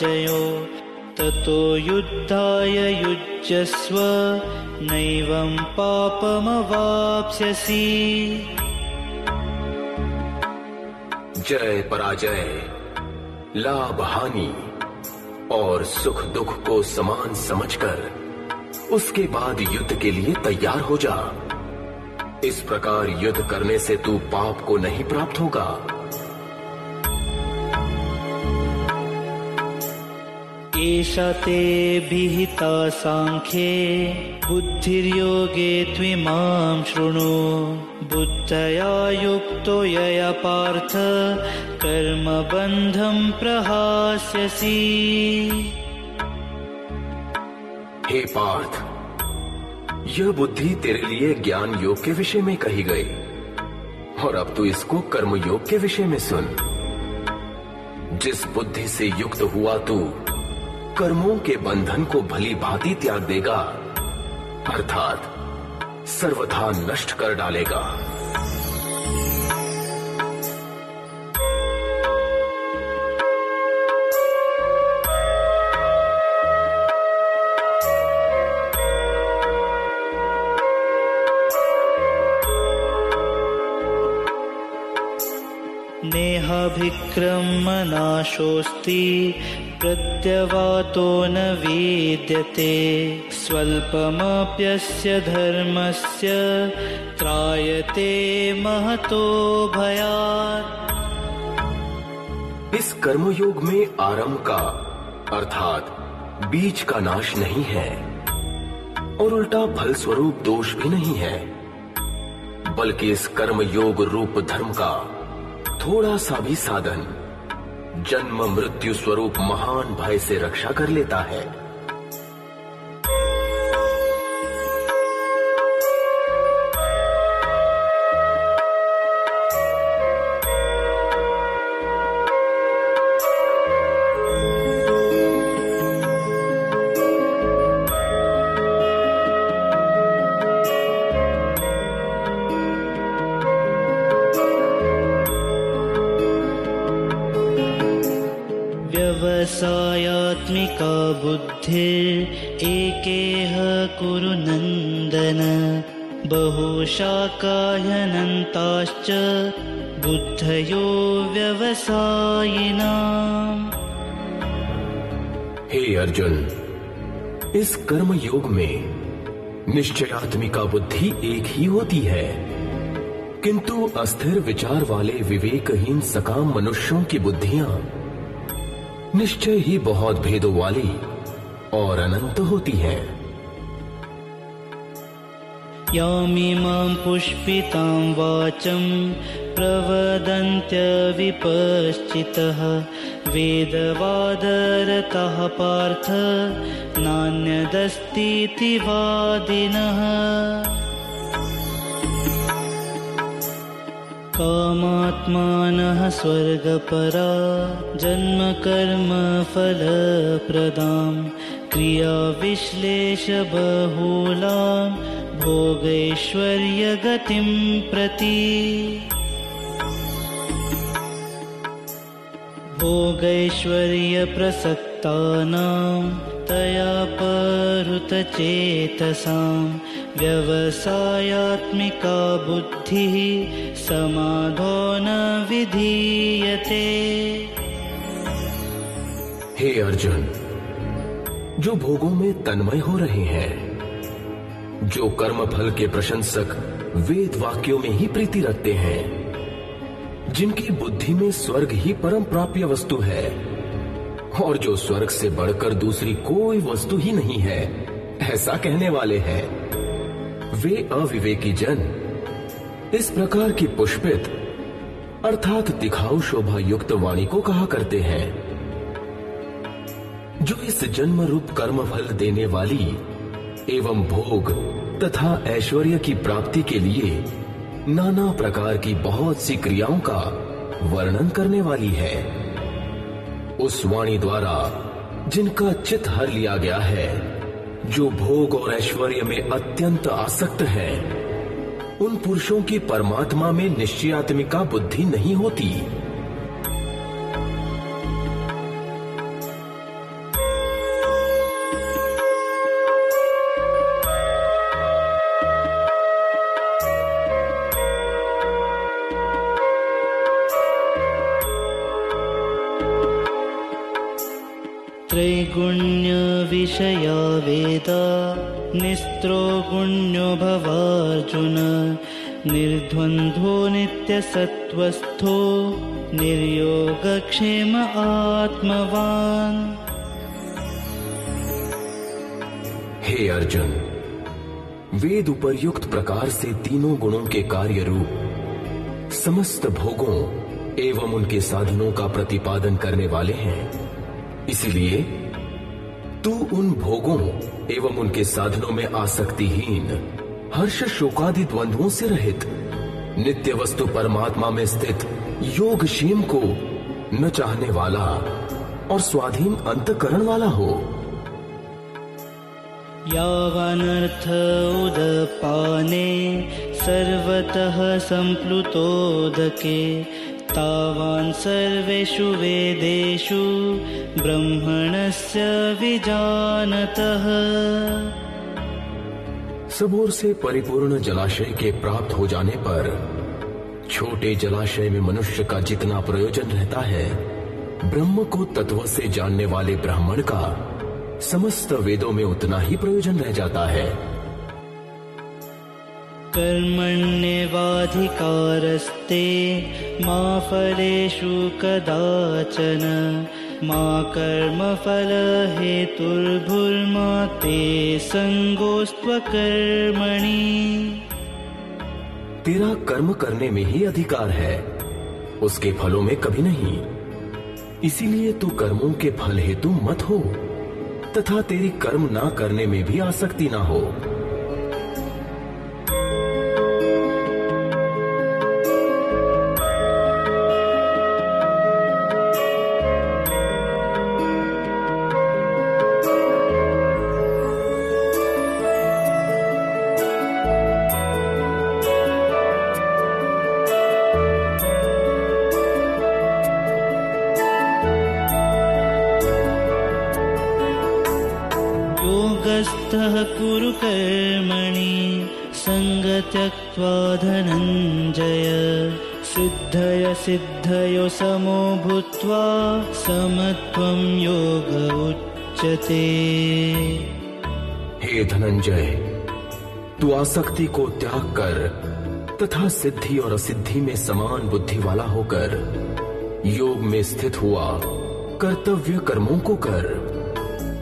जयो ततो युद्धाय युज्यस्व, नैवं पापमवाप्स्यसि। जय पराजय, लाभ हानि और सुख दुख को समान समझकर उसके बाद युद्ध के लिए तैयार हो जा। इस प्रकार युद्ध करने से तू पाप को नहीं प्राप्त होगा। एषा ते विहिता साङ्ख्ये बुद्धिर्योगे त्विमां शृणु। बुद्धया युक्तो यया पार्थ, कर्मबन्धं प्रहास्यसि। हे पार्थ, यह बुद्धि तेरे लिए ज्ञान योग के विषय में कही गई। और अब तू इसको कर्म योग के विषय में सुन। जिस बुद्धि से युक्त हुआ तू कर्मों के बंधन को भली भांति त्याग देगा। अर्थात, सर्वथा नष्ट कर डालेगा। नेहा विक्रम नेहाभिक्रमनाशोऽस्ति। प्रत्यवातो न विद्यते। स्वल्पमप्यस्य धर्मस्य त्रायते महतो भयात्। इस कर्मयोग में आरंभ का, अर्थात बीज का नाश नहीं है। और उल्टा फल स्वरूप दोष भी नहीं है। बल्कि इस कर्म योग रूप धर्म का थोड़ा सा भी साधन जन्म मृत्यु स्वरूप महान भय से रक्षा कर लेता है। व्यवसायात्मिका बुद्धिरेकेह कुरु नन्दन बहुशाकाह्यनन्ताश्च बुद्धयो व्यवसायिनाम् हे अर्जुन, इस कर्म योग में निश्चयात्मिका बुद्धि एक ही होती है। किंतु अस्थिर विचार वाले विवेकहीन सकाम मनुष्यों की बुद्धियाँ निश्चय ही बहुत भेदों वाली और अनंत होती हैं। यामिमां पुष्पितां वाचं प्रवदन्त्यविपश्चितः वेदवादरतः पार्थ नान्यदस्तीति वादिनः। कामात्मानः स्वर्गपरा जन्मकर्मफलप्रदां क्रियाविश्लेषबहुलां भोगैश्वर्यगतिं प्रति। भोगैश्वर्यप्रसक्तानां तया परुतचेतसां व्यवसायात्मिका बुद्धिः समाधो न विधीयते हे अर्जुन, जो भोगों में तन्मय हो रहे हैं, जो कर्म फल के प्रशंसक वेद वाक्यों में ही प्रीति रखते हैं, जिनकी बुद्धि में स्वर्ग ही परम प्राप्य वस्तु है और जो स्वर्ग से बढ़कर दूसरी कोई वस्तु ही नहीं है, ऐसा कहने वाले हैं। वे अविवेकी जन। इस प्रकार की पुष्पित, अर्थात दिखाऊ शोभा युक्त वाणी को कहा करते हैं। जो इस जन्म रूप कर्म फल देने वाली एवं भोग तथा ऐश्वर्य की प्राप्ति के लिए नाना प्रकार की बहुत सी क्रियाओं का वर्णन करने वाली है। उस वाणी द्वारा, जिनका चित हर लिया गया है, जो भोग और ऐश्वर्य में अत्यंत आसक्त है, उन पुरुषों की परमात्मा में निश्चयात्मिका बुद्धि नहीं होती। निर्द्वन्द्वो नित्यसत्त्वस्थो, निर्योगक्षेम आत्मवान्। हे अर्जुन, वेद उपर्युक्त प्रकार से तीनों गुणों के कार्य रूप समस्त भोगों एवं उनके साधनों का प्रतिपादन करने वाले हैं। इसलिए, तू उन भोगों एवं उनके साधनों में आसक्तिहीन हर्ष शोकादि द्वंद्वों से रहित नित्य वस्तु परमात्मा में स्थित योग क्षेम को न चाहने वाला और स्वाधीन अंतकरण वाला हो। यावानर्थ उदपाने, सर्वतः सम्प्लुतोदके तावान् सर्वेषु वेदेषु ब्रह्मणस्य विजानतः। सब ओर से परिपूर्ण जलाशय के प्राप्त हो जाने पर छोटे जलाशय में मनुष्य का जितना प्रयोजन रहता है, ब्रह्म को तत्व से जानने वाले ब्राह्मण का समस्त वेदों में उतना ही प्रयोजन रह जाता है। कर्मण्येवाधिकारस्ते मा फलेषु कदाचन। मा कर्मफलहेतुर्भुर्मा ते सङ्गोस्त्वकर्मणि तेरा कर्म करने में ही अधिकार है, उसके फलों में कभी नहीं। इसीलिए तू कर्मों के फल हेतु मत हो, तथा तेरी कर्म ना करने में भी आसक्ति ना हो। सिद्धय समो भूत्वा समत्वं योग उच्यते। हे धनंजय तू आसक्ति को त्याग कर तथा सिद्धि और असिद्धि में समान बुद्धि वाला होकर योग में स्थित हुआ कर्तव्य कर्मों को कर।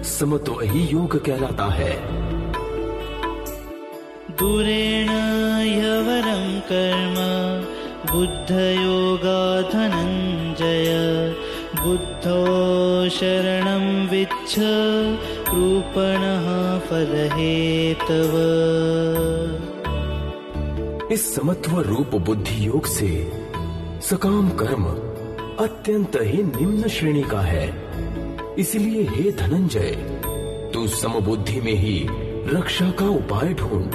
समत्व ही योग कहलाता है। दूरेण ह्यवरं कर्म बुद्धयोगा धनञ्जय बुद्धो शरणं विच्छ कृपणः फलहेतव। इस समत्व रूप बुद्धि योग से सकाम कर्म अत्यंत ही निम्न श्रेणी का है। इसलिए हे धनंजय, तू समबुद्धि में ही रक्षा का उपाय ढूंढ।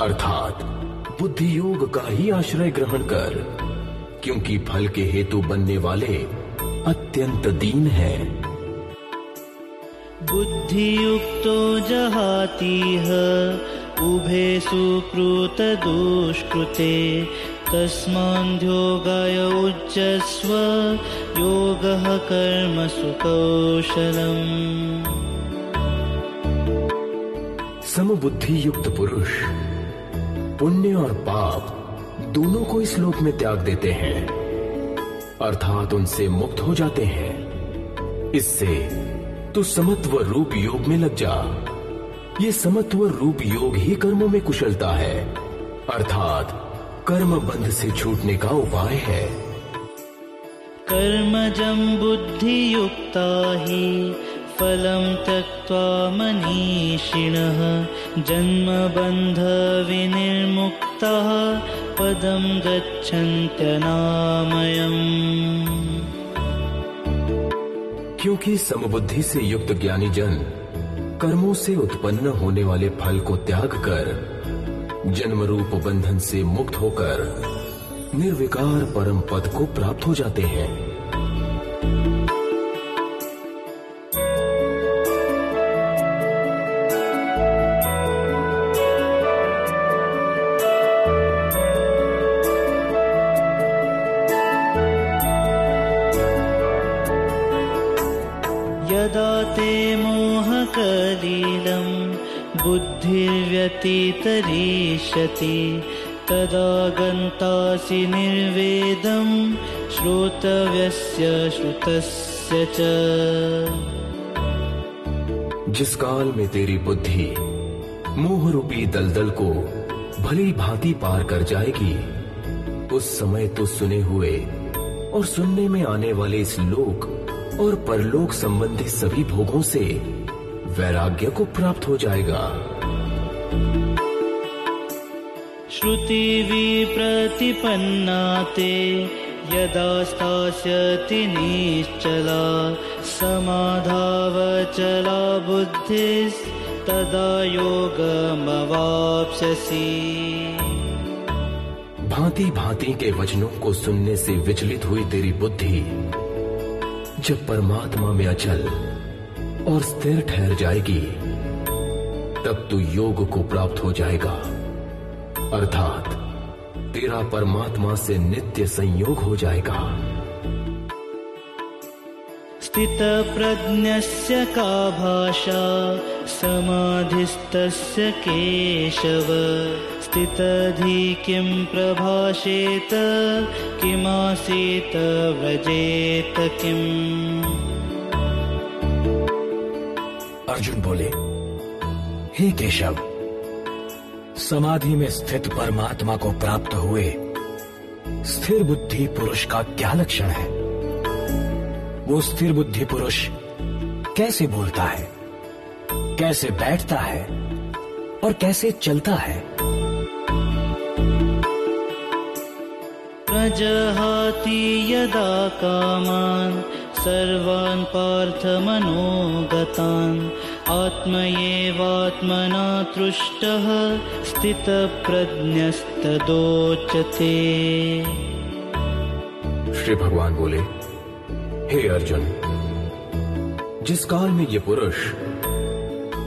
अर्थात बुद्धि योग का ही आश्रय ग्रहण कर क्योंकि फल के हेतु बनने वाले अत्यंत दीन हैं। जहाती है उभे सुकृतदुष्कृते तस्मान्ध्योगाय उज्जस्व योगः कर्मसु कौशलम् समबुद्धि युक्त पुरुष पुण्य और पाप दोनों को इस लोक में त्याग देते हैं। अर्थात उनसे मुक्त हो जाते हैं। इससे तू समत्व रूप योग में लग जा। ये समत्व रूप योग ही कर्मों में कुशलता है। अर्थात कर्म बंध से छूटने का उपाय है। कर्म जम बुद्धि युक्ता हि। फलं त्यक्त्वा मनीषिणः जन्मबन्धविनिर्मुक्तः पदं गच्छन्त्यनामयम्। क्योंकि समबुद्धि से युक्त ज्ञानी जन कर्मों से उत्पन्न होने वाले फल को त्याग कर जन्म रूप बंधन से मुक्त होकर, निर्विकार परम पद को प्राप्त हो जाते हैं। बुद्धिर्व्यतितरिष्यति तदा गन्तासि निर्वेदम् श्रोतव्यस्य श्रुतस्य च। जिस काल में तेरी बुद्धि मोह रूपी दलदल को भली भांति पार कर जाएगी, उस समय तो सुने हुए और सुनने में आने वाले इस लोक और परलोक संबंधी सभी भोगों से वैराग्य को प्राप्त हो जाएगा। श्रुतिविप्रतिपन्ना ते यदा स्थास्यति निश्चला समाधावचला बुद्धिस्तदा योगमवाप्स्यसि। भांति भांति के वचनों को सुनने से विचलित हुई तेरी बुद्धि, जब परमात्मा में अचल और स्थिर ठहर जाएगी। तब तू योग को प्राप्त हो जाएगा। अर्थात तेरा परमात्मा से नित्य संयोग हो जाएगा। स्थितप्रज्ञस्य का भाषा समाधिस्तस्य केशव। स्थितधि किं प्रभाषेत किमासीत व्रजेत किम्? अर्जुन बोले हे केशव, समाधि में स्थित परमात्मा को प्राप्त हुए स्थिर बुद्धि पुरुष का क्या लक्षण है? वो स्थिर बुद्धि पुरुष कैसे बोलता है? कैसे बैठता है? और कैसे चलता है? प्रजहाति यदा कामान्, सर्वान् पार्थमनोगतान् आत्मयेवात्मना तुष्टः स्थितप्रज्ञस्तदोच्यते श्री भगवान बोले, हे अर्जुन, जिस काल में ये पुरुष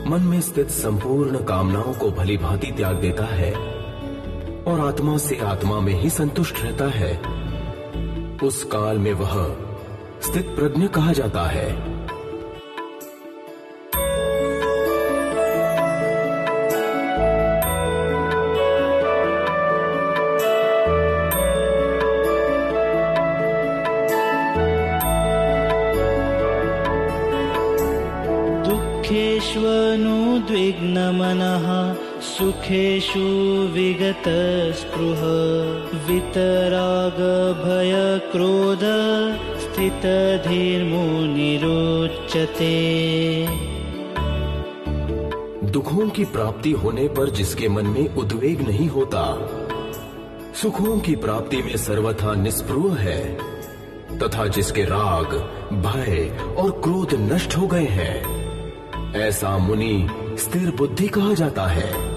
मन में स्थित संपूर्ण कामनाओं को भली भांति त्याग देता है और आत्मा से आत्मा में ही संतुष्ट रहता है, उस काल में वह स्थित प्रज्ञ कहा जाता है। दुःखेष्वनुद्विग्नमनः सुखेषु विगतस्पृह। वितरागभयक्रोध स्थितधीर्मुनिरोच्यते। दुखों की प्राप्ति होने पर जिसके मन में उद्वेग नहीं होता, सुखों की प्राप्ति में सर्वथा निस्पृह है, तथा जिसके राग, भय और क्रोध नष्ट हो गए हैं, ऐसा मुनि स्थिर बुद्धि कहा जाता है। यह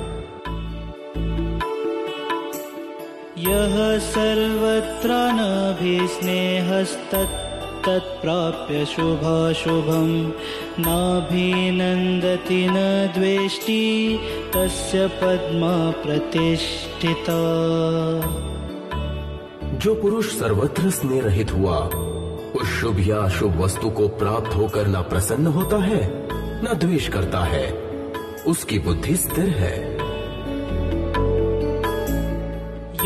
सर्वत्र यः सर्वत्रानभिस्नेहस्तत्तत्प्राप्य शुभाशुभम्। नाभिनन्दति न द्वेष्टि तस्य पद्मा प्रतिष्ठिता। जो पुरुष सर्वत्र स्नेह रहित हुआ उस शुभ या शुभ वस्तु को प्राप्त होकर न प्रसन्न होता है न द्वेष करता है। उसकी बुद्धि स्थिर है।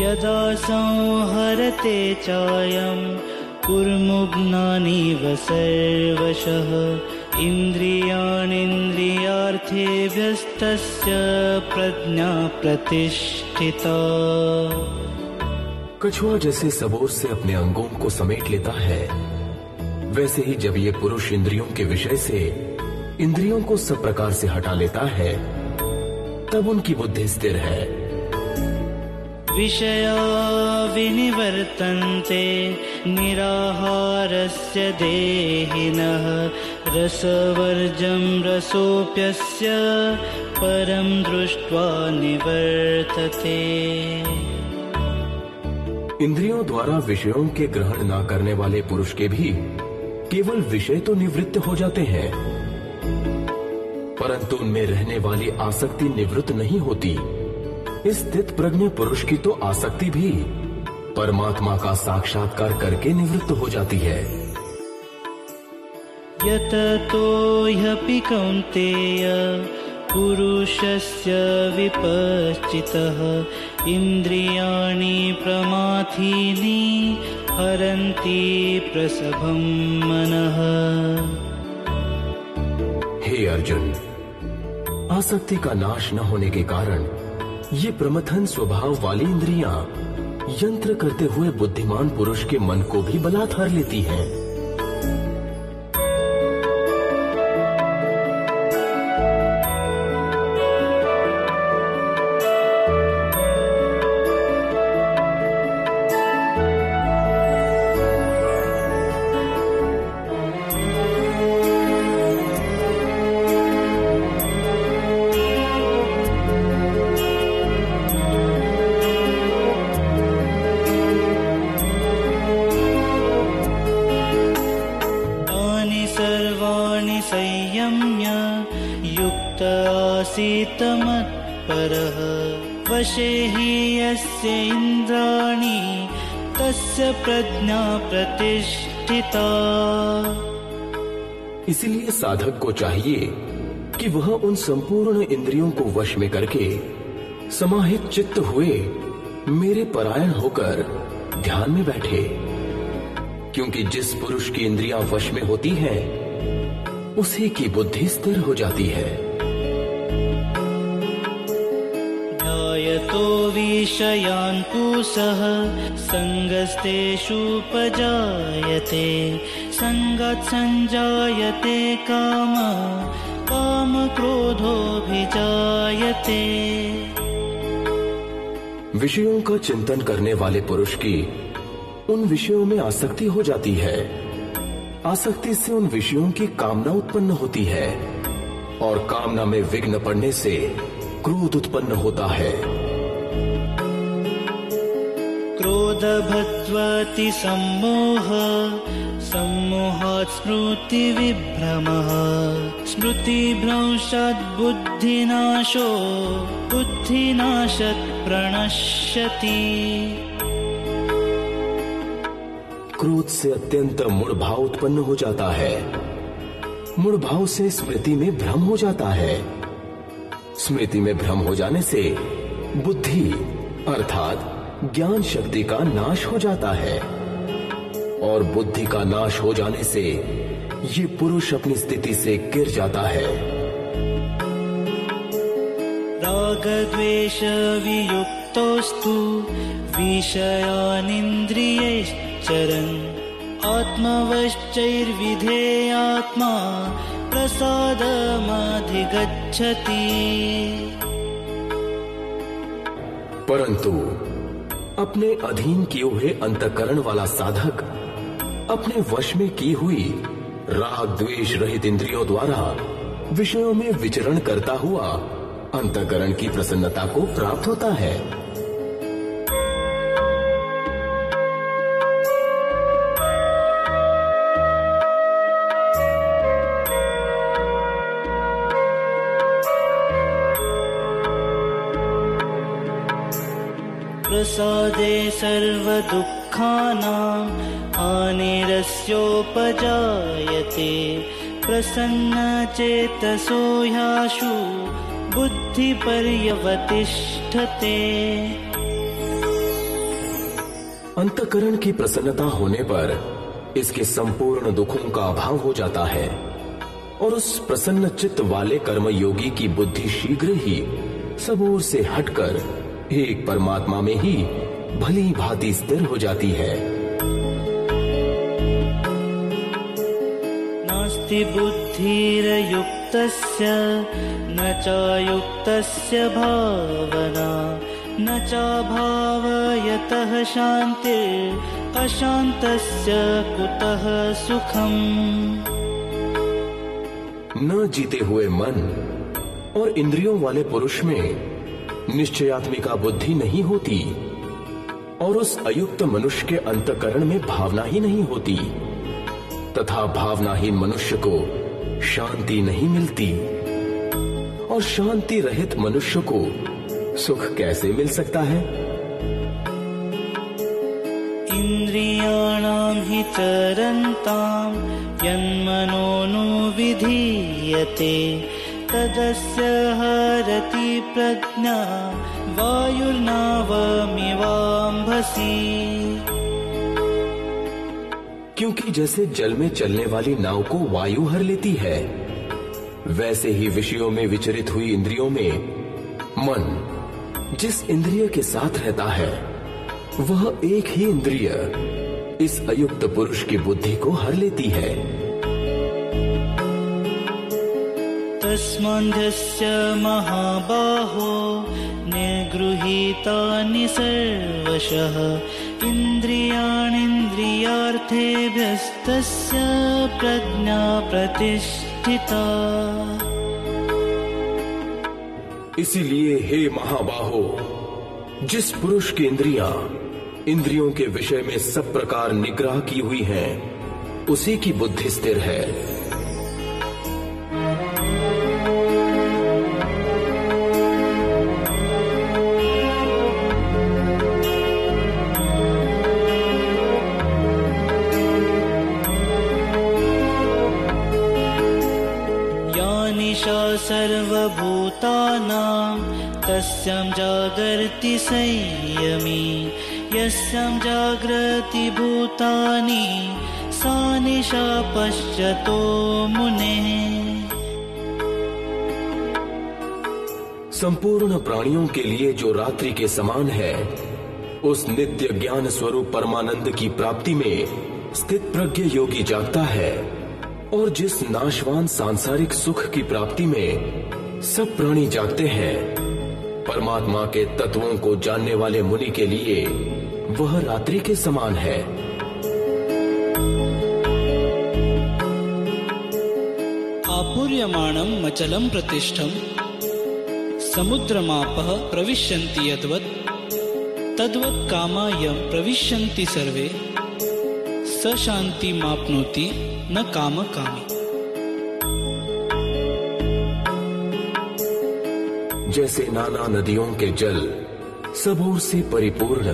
यदा संहरते चायम् कुर्मुग्नानीव सर्वशः इन्द्रियाणीन्द्रियार्थेभ्यस्तस्य प्रज्ञा प्रतिष्ठिता। कछुआ जैसे सबोर से अपने अंगों को समेट लेता है वैसे ही जब ये पुरुष इंद्रियों के विषय से इंद्रियों को सब प्रकार से हटा लेता है तब उनकी बुद्धि स्थिर है। विषया विनिवर्तन्ते निराहारस्य देहिनः रसवर्जं रसोऽप्यस्य परं दृष्ट्वा निवर्तते। इंद्रियों द्वारा विषयों के ग्रहण न करने वाले पुरुष के भी केवल विषय तो निवृत्त हो जाते हैं। परंतु उनमें रहने वाली आसक्ति निवृत्त नहीं होती। इस स्थित प्रज्ञ पुरुष की तो आसक्ति भी परमात्मा का साक्षात्कार करके निवृत्त हो जाती है। ह्यपि कौन्तेय पुरुषस्य विपश्चितः इन्द्रियाणि प्रमाथीनि हरन्ति प्रसभं मनः। हे अर्जुन आसक्ति का नाश न होने के कारण ये प्रमथन स्वभाव वाली इंद्रियाँ यंत्र करते हुए बुद्धिमान पुरुष के मन को भी बलात्कार लेती हैं। आसीत् मत्परः वशे इन्द्राणि तस्य प्रज्ञा प्रतिष्ठिता। इसीलिए साधक को चाहिए कि वह उन संपूर्ण इंद्रियों को वश में करके समाहित चित्त हुए मेरे परायण होकर ध्यान में बैठे। क्योंकि जिस पुरुष की इंद्रियाँ वश में होती हैं, उसी की बुद्धि स्थिर हो जाती है। विषयान् पुंसः सङ्गस्तेषुपजायते सङ्गात् सञ्जायते काम, कामक्रोधोऽभिजायते। विषयों का चिंतन करने वाले पुरुष की उन विषयों में आसक्ति हो जाती है। आसक्ति से उन विषयों की कामना उत्पन्न होती है, और कामना में विघ्न पड़ने से क्रोध उत्पन्न होता है। क्रोधभद्वति सम्मोह सम्मोहात् स्मृतिविभ्रमः स्मृतिभ्रंशात् बुद्धिनाशो बुद्धिनाशात् प्रणश्यति क्रोध से अत्यंत मूढ़ भाव उत्पन्न हो जाता है। मूढ़ भाव से स्मृति में भ्रम हो जाता है। स्मृति में भ्रम हो जाने से बुद्धि, अर्थात ज्ञान शक्ति का नाश हो जाता है और बुद्धि का नाश हो जाने से ये पुरुष अपनी स्थिति से गिर जाता है। रागद्वेषवियुक्तोऽस्तु विषयानिन्द्रियैश्चरन् आत्मवश्चैर्विधेयात्मा प्रसादमधिगच्छति। परंतु अपने अधीन किए हुए अंतकरण वाला साधक अपने वश में की हुई राग द्वेष रहित इंद्रियों द्वारा विषयों में विचरण करता हुआ अंतकरण की प्रसन्नता को प्राप्त होता है। प्रसादे सर्वदुःखानाम् हानिरस्योपजायते प्रसन्नचेतसो ह्याशु बुद्धिपर्यवतिष्ठते। अंतकरण की प्रसन्नता होने पर इसके संपूर्ण दुखों का अभाव हो जाता है और उस प्रसन्न चित्त वाले कर्मयोगी की बुद्धि शीघ्र ही सब ओर से हटकर एक परमात्मा में ही भली भांति स्थिर हो जाती है। नास्ति बुद्धिरयुक्तस्य न चायुक्तस्य भावना न चा चाभावयतः शान्तिर् अशान्तस्य कुतः सुखम्। न जीते हुए मन और इंद्रियों वाले पुरुष में निश्चयात्मिका बुद्धि नहीं होती, और उस अयुक्त मनुष्य के अंतकरण में भावना ही नहीं होती, तथा भावनाहीन मनुष्य को शांति नहीं मिलती, और शांति रहित मनुष्य को सुख कैसे मिल सकता है? इन्द्रियाणां हि चरन्तां यन्मनोनुविधीयते तदस्य हरति प्रज्ञा वायुर्नावमिवाम्भसि। क्योंकि जैसे जल में चलने वाली नाव को वायु हर लेती है, वैसे ही विषयों में विचरित हुई इंद्रियों में मन, जिस इंद्रिय के साथ रहता है, वह एक ही इंद्रिय इस अयुक्त पुरुष की बुद्धि को हर लेती है। तस्मान्धस्य महाबाहो निर्गृहीतानि सर्वशः इन्द्रियाणीन्द्रियार्थेभ्यस्तस्य प्रज्ञा प्रतिष्ठिता। इसीलिए हे महाबाहो जिस पुरुष की इंद्रियाँ इंद्रियों के विषय में सब प्रकार निग्रह की हुई हैं, उसी की बुद्धि स्थिर है। या निशा सर्वभूतानां, तस्यां जागर्ति संयमी, यस्यां जाग्रति भूतानि सा निशा संपूर्ण प्राणियों के लिए जो रात्रि के समान है, उस नित्य ज्ञान स्वरूप परमानंद की प्राप्ति में स्थित प्रज्ञ योगी जागता है। और जिस नाशवान सांसारिक सुख की प्राप्ति में सब प्राणी जागते हैं, परमात्मा के तत्वों को जानने वाले मुनि के लिए वह रात्रि के समान है। आपूर्यमाणं मचलं प्रतिष्ठं, समुद्रमापः यद्वत्, तद्वत् कामायं प्रविशन्ति सर्वे। स शान्तिमाप्नोति न कामकामी जैसे नाना नदियों के जल सब ओर से परिपूर्ण,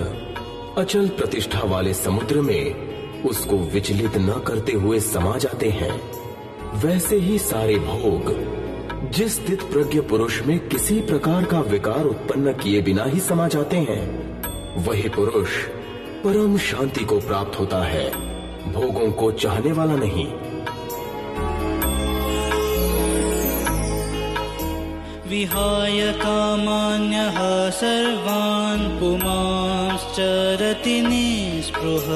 अचल प्रतिष्ठा वाले समुद्र में उसको विचलित न करते हुए समा जाते हैं, वैसे ही सारे भोग, जिस स्थित प्रज्ञ पुरुष में किसी प्रकार का विकार उत्पन्न किए बिना ही समा जाते हैं, वही पुरुष परम शांति को प्राप्त होता है। भोगों को चाहने वाला नहीं। विहाय कामान्यः सर्वान् पुमांश्चरति निःस्पृह।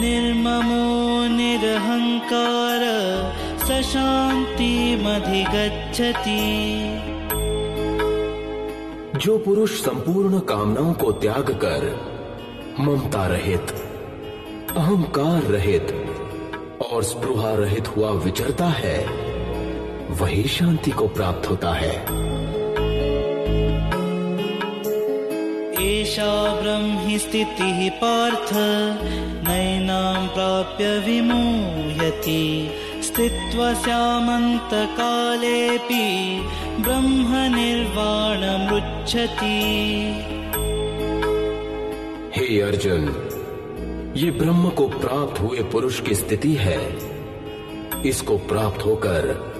निर्ममो निरहङ्कार स शान्तिमधिगच्छति जो पुरुष संपूर्ण कामनाओं को त्याग कर ममता रहित अहंकार रहित और स्पृहा रहित हुआ विचरता है वही शांति को प्राप्त होता है। एषा ब्रह्मि स्थितिः पार्थ नैनां प्राप्य विमूयति स्यामन्तकालेऽपि ब्रह्मनिर्वाणमृच्छति। हे अर्जुन ये ब्रह्म को प्राप्त हुए पुरुष की स्थिति है। इसको प्राप्त होकर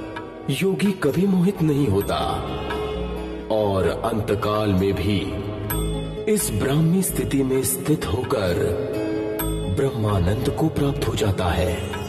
योगी कभी मोहित नहीं होता। और अंतकाल में भी इस ब्राह्मी स्थिति में स्थित होकर ब्रह्मानंद को प्राप्त हो जाता है।